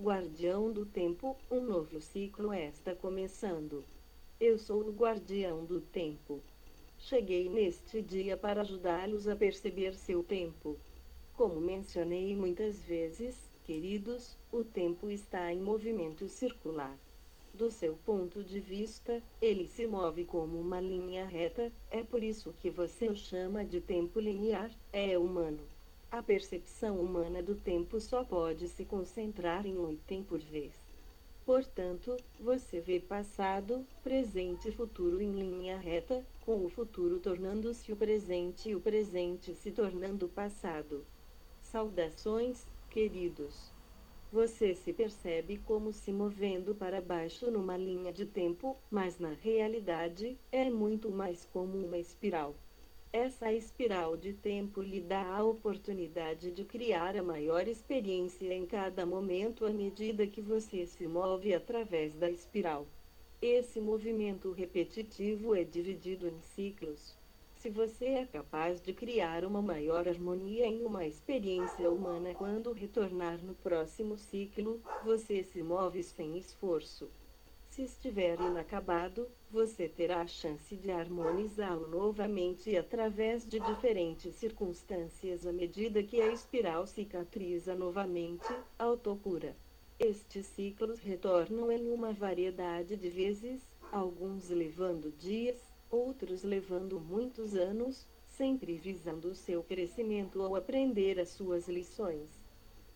Guardião do tempo, um novo ciclo está começando. Eu sou o guardião do tempo. Cheguei neste dia para ajudá-los a perceber seu tempo. Como mencionei muitas vezes, queridos, o tempo está em movimento circular. Do seu ponto de vista, ele se move como uma linha reta, é por isso que você o chama de tempo linear, é humano. A percepção humana do tempo só pode se concentrar em um item por vez. Portanto, você vê passado, presente e futuro em linha reta, com o futuro tornando-se o presente e o presente se tornando passado. Saudações, queridos. Você se percebe como se movendo para baixo numa linha de tempo, mas na realidade, é muito mais como uma espiral. Essa espiral de tempo lhe dá a oportunidade de criar a maior experiência em cada momento à medida que você se move através da espiral. Esse movimento repetitivo é dividido em ciclos. Se você é capaz de criar uma maior harmonia em uma experiência humana quando retornar no próximo ciclo, você se move sem esforço. Se estiver inacabado, você terá a chance de harmonizá-lo novamente através de diferentes circunstâncias à medida que a espiral cicatriza novamente, autocura. Estes ciclos retornam em uma variedade de vezes, alguns levando dias, outros levando muitos anos, sempre visando seu crescimento ao aprender as suas lições.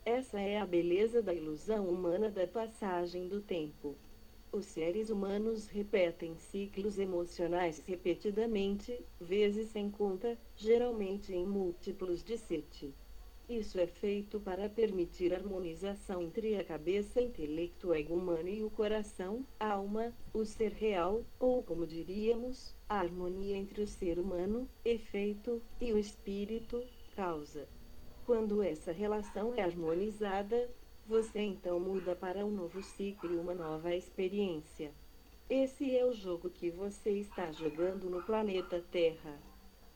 Essa é a beleza da ilusão humana da passagem do tempo. Os seres humanos repetem ciclos emocionais repetidamente, vezes sem conta, geralmente em múltiplos de sete. Isso é feito para permitir harmonização entre a cabeça, intelecto, ego humano e o coração, alma, o ser real, ou como diríamos, a harmonia entre o ser humano, efeito, e o espírito, causa. Quando essa relação é harmonizada, você então muda para um novo ciclo e uma nova experiência. Esse é o jogo que você está jogando no planeta Terra.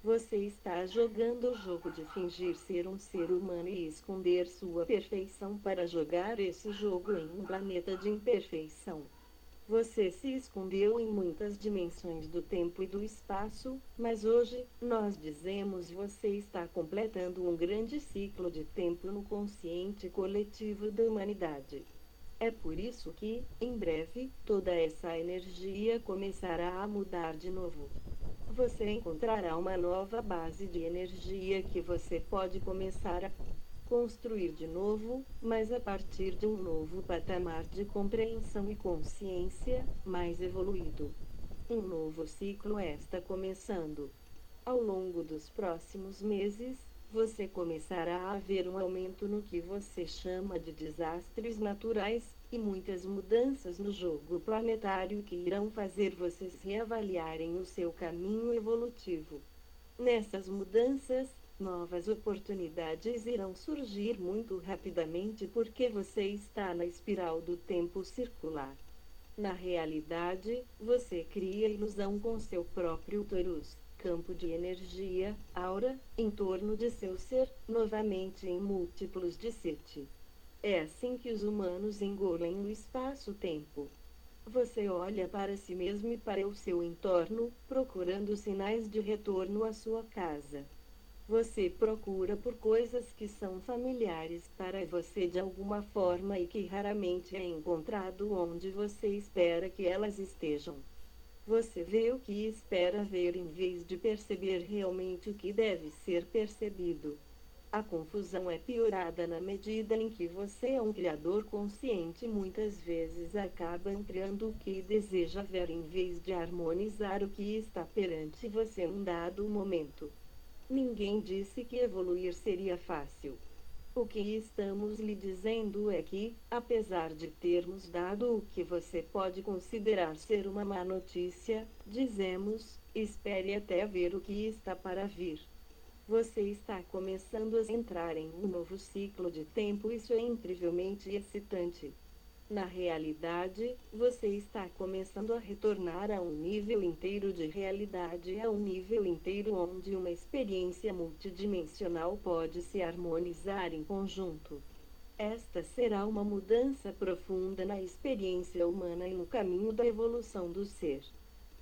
Você está jogando o jogo de fingir ser um ser humano e esconder sua perfeição para jogar esse jogo em um planeta de imperfeição. Você se escondeu em muitas dimensões do tempo e do espaço, mas hoje, nós dizemos você está completando um grande ciclo de tempo no consciente coletivo da humanidade. É por isso que, em breve, toda essa energia começará a mudar de novo. Você encontrará uma nova base de energia que você pode começar a construir de novo, mas a partir de um novo patamar de compreensão e consciência, mais evoluído. Um novo ciclo está começando. Ao longo dos próximos meses, você começará a ver um aumento no que você chama de desastres naturais e muitas mudanças no jogo planetário que irão fazer vocês reavaliarem o seu caminho evolutivo. Nessas mudanças, Novas oportunidades irão surgir muito rapidamente porque você está na espiral do tempo circular. Na realidade, você cria ilusão com seu próprio torus, campo de energia, aura, em torno de seu ser, novamente em múltiplos de sete. É assim que os humanos engolem o espaço-tempo. Você olha para si mesmo e para o seu entorno, procurando sinais de retorno à sua casa. Você procura por coisas que são familiares para você de alguma forma e que raramente é encontrado onde você espera que elas estejam. Você vê o que espera ver em vez de perceber realmente o que deve ser percebido. A confusão é piorada na medida em que você é um criador consciente e muitas vezes acaba ampliando o que deseja ver em vez de harmonizar o que está perante você em um dado momento. Ninguém disse que evoluir seria fácil. O que estamos lhe dizendo é que, apesar de termos dado o que você pode considerar ser uma má notícia, dizemos: espere até ver o que está para vir. Você está começando a entrar em um novo ciclo de tempo, isso é incrivelmente excitante. Na realidade, você está começando a retornar a um nível inteiro de realidade, a um nível inteiro onde uma experiência multidimensional pode se harmonizar em conjunto. Esta será uma mudança profunda na experiência humana e no caminho da evolução do ser.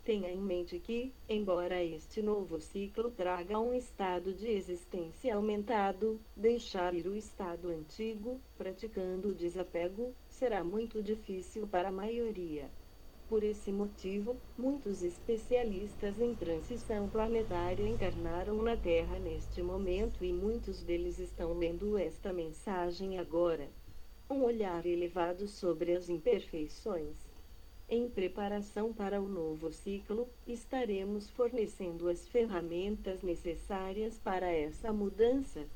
Tenha em mente que, embora este novo ciclo traga um estado de existência aumentado, deixar ir o estado antigo, praticando o desapego, será muito difícil para a maioria. Por esse motivo, muitos especialistas em transição planetária encarnaram na Terra neste momento e muitos deles estão lendo esta mensagem agora. Um olhar elevado sobre as imperfeições em preparação para o novo ciclo, estaremos fornecendo as ferramentas necessárias para essa mudança.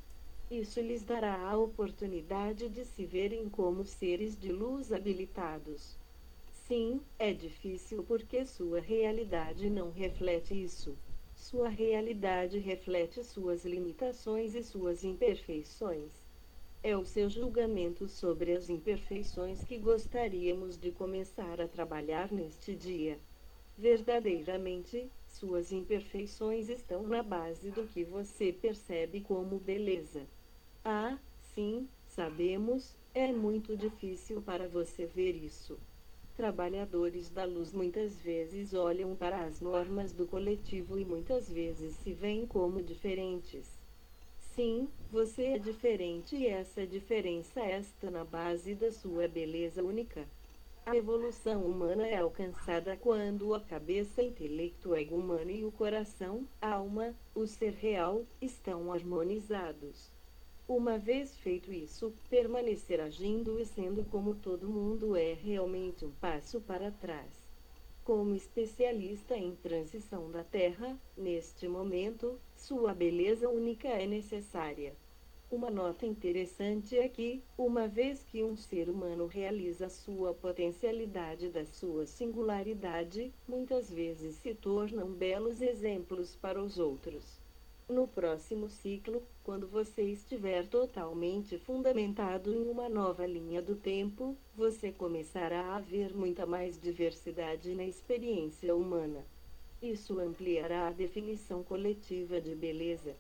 Isso lhes dará a oportunidade de se verem como seres de luz habilitados. Sim, é difícil porque sua realidade não reflete isso. Sua realidade reflete suas limitações e suas imperfeições. É o seu julgamento sobre as imperfeições que gostaríamos de começar a trabalhar neste dia. Verdadeiramente, suas imperfeições estão na base do que você percebe como beleza. Ah, sim, sabemos, é muito difícil para você ver isso. Trabalhadores da luz muitas vezes olham para as normas do coletivo e muitas vezes se veem como diferentes. Sim, você é diferente e essa diferença está na base da sua beleza única. A evolução humana é alcançada quando a cabeça, intelecto, ego humano e o coração, alma, o ser real, estão harmonizados. Uma vez feito isso, permanecer agindo e sendo como todo mundo é realmente um passo para trás. Como especialista em transição da Terra, neste momento, sua beleza única é necessária. Uma nota interessante é que, uma vez que um ser humano realiza sua potencialidade da sua singularidade, muitas vezes se tornam belos exemplos para os outros. No próximo ciclo, quando você estiver totalmente fundamentado em uma nova linha do tempo, você começará a ver muita mais diversidade na experiência humana. Isso ampliará a definição coletiva de beleza.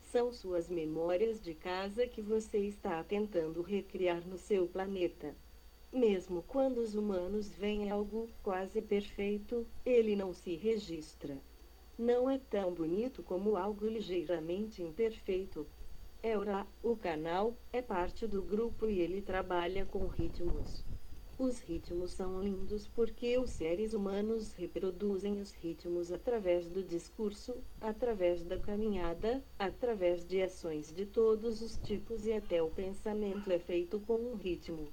São suas memórias de casa que você está tentando recriar no seu planeta. Mesmo quando os humanos veem algo quase perfeito, ele não se registra. Não é tão bonito como algo ligeiramente imperfeito. Eura, o canal, é parte do grupo e ele trabalha com ritmos. Os ritmos são lindos porque os seres humanos reproduzem os ritmos através do discurso, através da caminhada, através de ações de todos os tipos e até o pensamento é feito com um ritmo.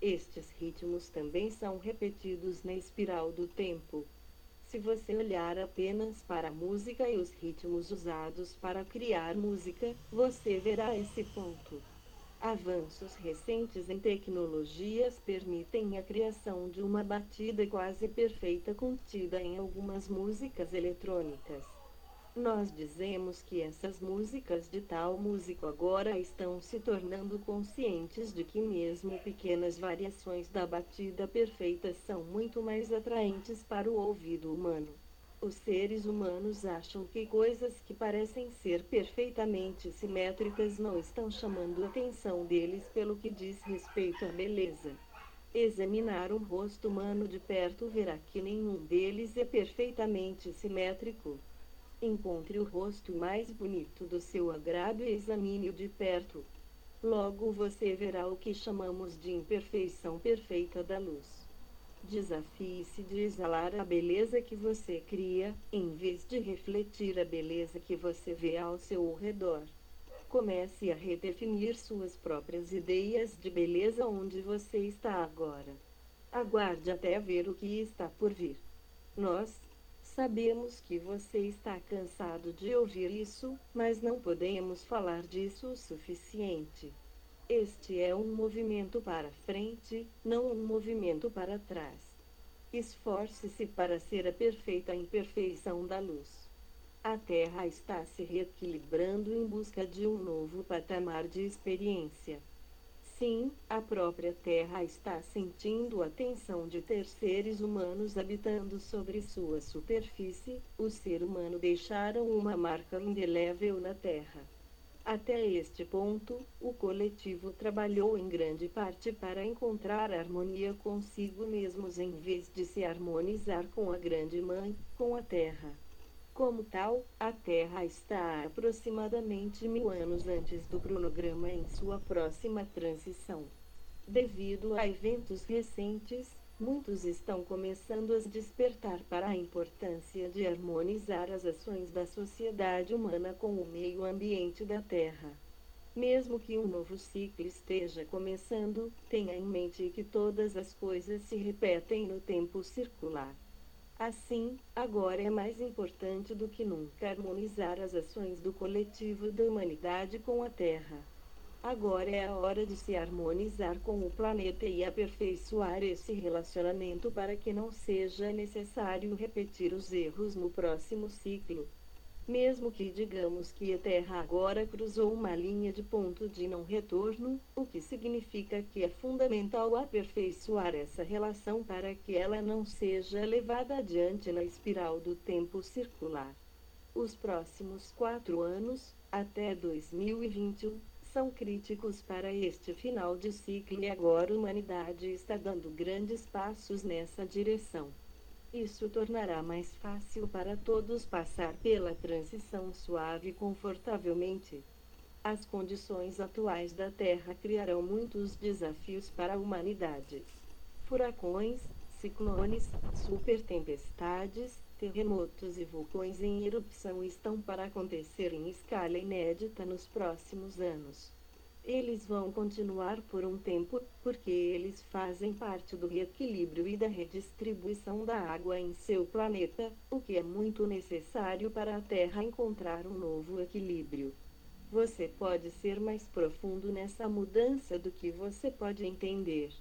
Estes ritmos também são repetidos na espiral do tempo. Se você olhar apenas para a música e os ritmos usados para criar música, você verá esse ponto. Avanços recentes em tecnologias permitem a criação de uma batida quase perfeita contida em algumas músicas eletrônicas. Nós dizemos que essas músicas de tal músico agora estão se tornando conscientes de que mesmo pequenas variações da batida perfeita são muito mais atraentes para o ouvido humano. Os seres humanos acham que coisas que parecem ser perfeitamente simétricas não estão chamando a atenção deles pelo que diz respeito à beleza. Examinar um rosto humano de perto verá que nenhum deles é perfeitamente simétrico. Encontre o rosto mais bonito do seu agrado e examine-o de perto. Logo você verá o que chamamos de imperfeição perfeita da luz. Desafie-se de exalar a beleza que você cria, em vez de refletir a beleza que você vê ao seu redor. Comece a redefinir suas próprias ideias de beleza onde você está agora. Aguarde até ver o que está por vir. Nós, Sabemos que você está cansado de ouvir isso, mas não podemos falar disso o suficiente. Este é um movimento para frente, não um movimento para trás. Esforce-se para ser a perfeita imperfeição da luz. A Terra está se reequilibrando em busca de um novo patamar de experiência. Sim, a própria Terra está sentindo a tensão de ter seres humanos habitando sobre sua superfície. O ser humano deixaram uma marca indelével na Terra. Até este ponto, o coletivo trabalhou em grande parte para encontrar harmonia consigo mesmos em vez de se harmonizar com a Grande Mãe, com a Terra. Como tal, a Terra está aproximadamente mil anos antes do cronograma em sua próxima transição. Devido a eventos recentes, muitos estão começando a despertar para a importância de harmonizar as ações da sociedade humana com o meio ambiente da Terra. Mesmo que um novo ciclo esteja começando, tenha em mente que todas as coisas se repetem no tempo circular. Assim, agora é mais importante do que nunca harmonizar as ações do coletivo da humanidade com a Terra. Agora é a hora de se harmonizar com o planeta e aperfeiçoar esse relacionamento para que não seja necessário repetir os erros no próximo ciclo. Mesmo que digamos que a Terra agora cruzou uma linha de ponto de não retorno, o que significa que é fundamental aperfeiçoar essa relação para que ela não seja levada adiante na espiral do tempo circular. Os próximos quatro anos, até 2021, são críticos para este final de ciclo e agora a humanidade está dando grandes passos nessa direção. Isso tornará mais fácil para todos passar pela transição suave e confortavelmente. As condições atuais da Terra criarão muitos desafios para a humanidade. Furacões, ciclones, supertempestades, terremotos e vulcões em erupção estão para acontecer em escala inédita nos próximos anos. Eles vão continuar por um tempo, porque eles fazem parte do reequilíbrio e da redistribuição da água em seu planeta, o que é muito necessário para a Terra encontrar um novo equilíbrio. Você pode ser mais profundo nessa mudança do que você pode entender.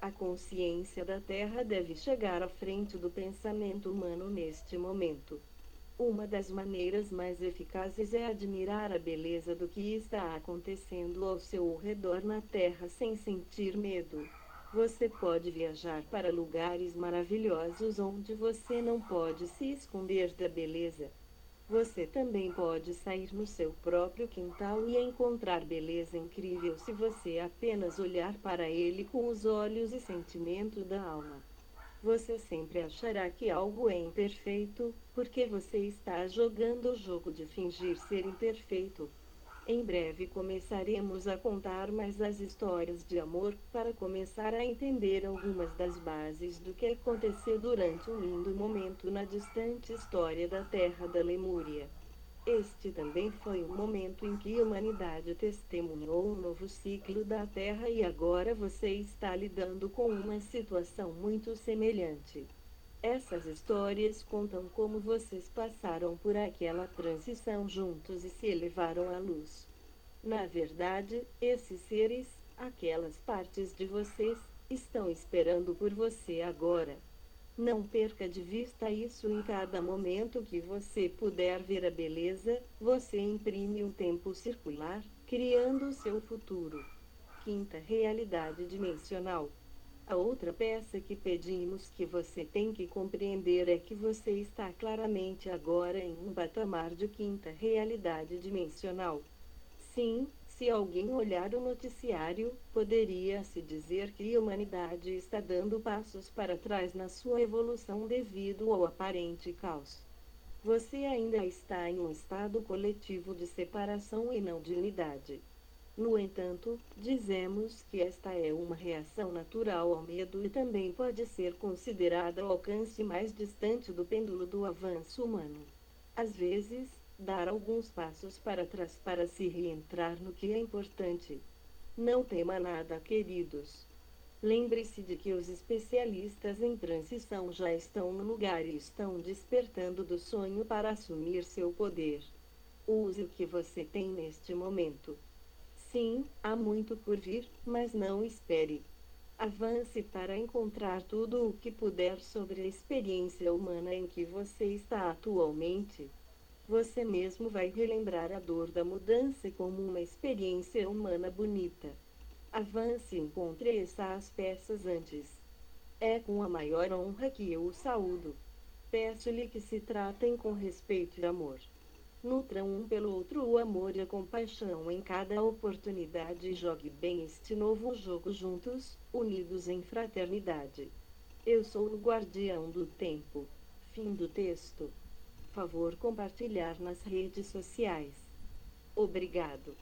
A consciência da Terra deve chegar à frente do pensamento humano neste momento. Uma das maneiras mais eficazes é admirar a beleza do que está acontecendo ao seu redor na Terra sem sentir medo. Você pode viajar para lugares maravilhosos onde você não pode se esconder da beleza. Você também pode sair no seu próprio quintal e encontrar beleza incrível se você apenas olhar para ele com os olhos e sentimento da alma. Você sempre achará que algo é imperfeito, porque você está jogando o jogo de fingir ser imperfeito. Em breve começaremos a contar mais as histórias de amor, para começar a entender algumas das bases do que aconteceu durante um lindo momento na distante história da Terra da Lemúria. Este também foi o momento em que a humanidade testemunhou um novo ciclo da Terra e agora você está lidando com uma situação muito semelhante. Essas histórias contam como vocês passaram por aquela transição juntos e se elevaram à luz. Na verdade, esses seres, aquelas partes de vocês, estão esperando por você agora. Não perca de vista isso em cada momento que você puder ver a beleza, você imprime um tempo circular, criando o seu futuro. Quinta realidade dimensional. A outra peça que pedimos que você tem que compreender é que você está claramente agora em um patamar de quinta realidade dimensional. Sim, se alguém olhar o noticiário, poderia-se dizer que a humanidade está dando passos para trás na sua evolução devido ao aparente caos. Você ainda está em um estado coletivo de separação e não de unidade. No entanto, dizemos que esta é uma reação natural ao medo e também pode ser considerada o alcance mais distante do pêndulo do avanço humano. Às vezes, dar alguns passos para trás para se reentrar no que é importante. Não tema nada, queridos. Lembre-se de que os especialistas em transição já estão no lugar e estão despertando do sonho para assumir seu poder. Use o que você tem neste momento. Sim, há muito por vir, mas não espere. Avance para encontrar tudo o que puder sobre a experiência humana em que você está atualmente. Você mesmo vai relembrar a dor da mudança como uma experiência humana bonita. Avance e encontre essas peças antes. É com a maior honra que eu o saúdo. Peço-lhe que se tratem com respeito e amor. Nutram um pelo outro o amor e a compaixão em cada oportunidade e jogue bem este novo jogo juntos, unidos em fraternidade. Eu sou o guardião do tempo. Fim do texto. Favor compartilhar nas redes sociais. Obrigado.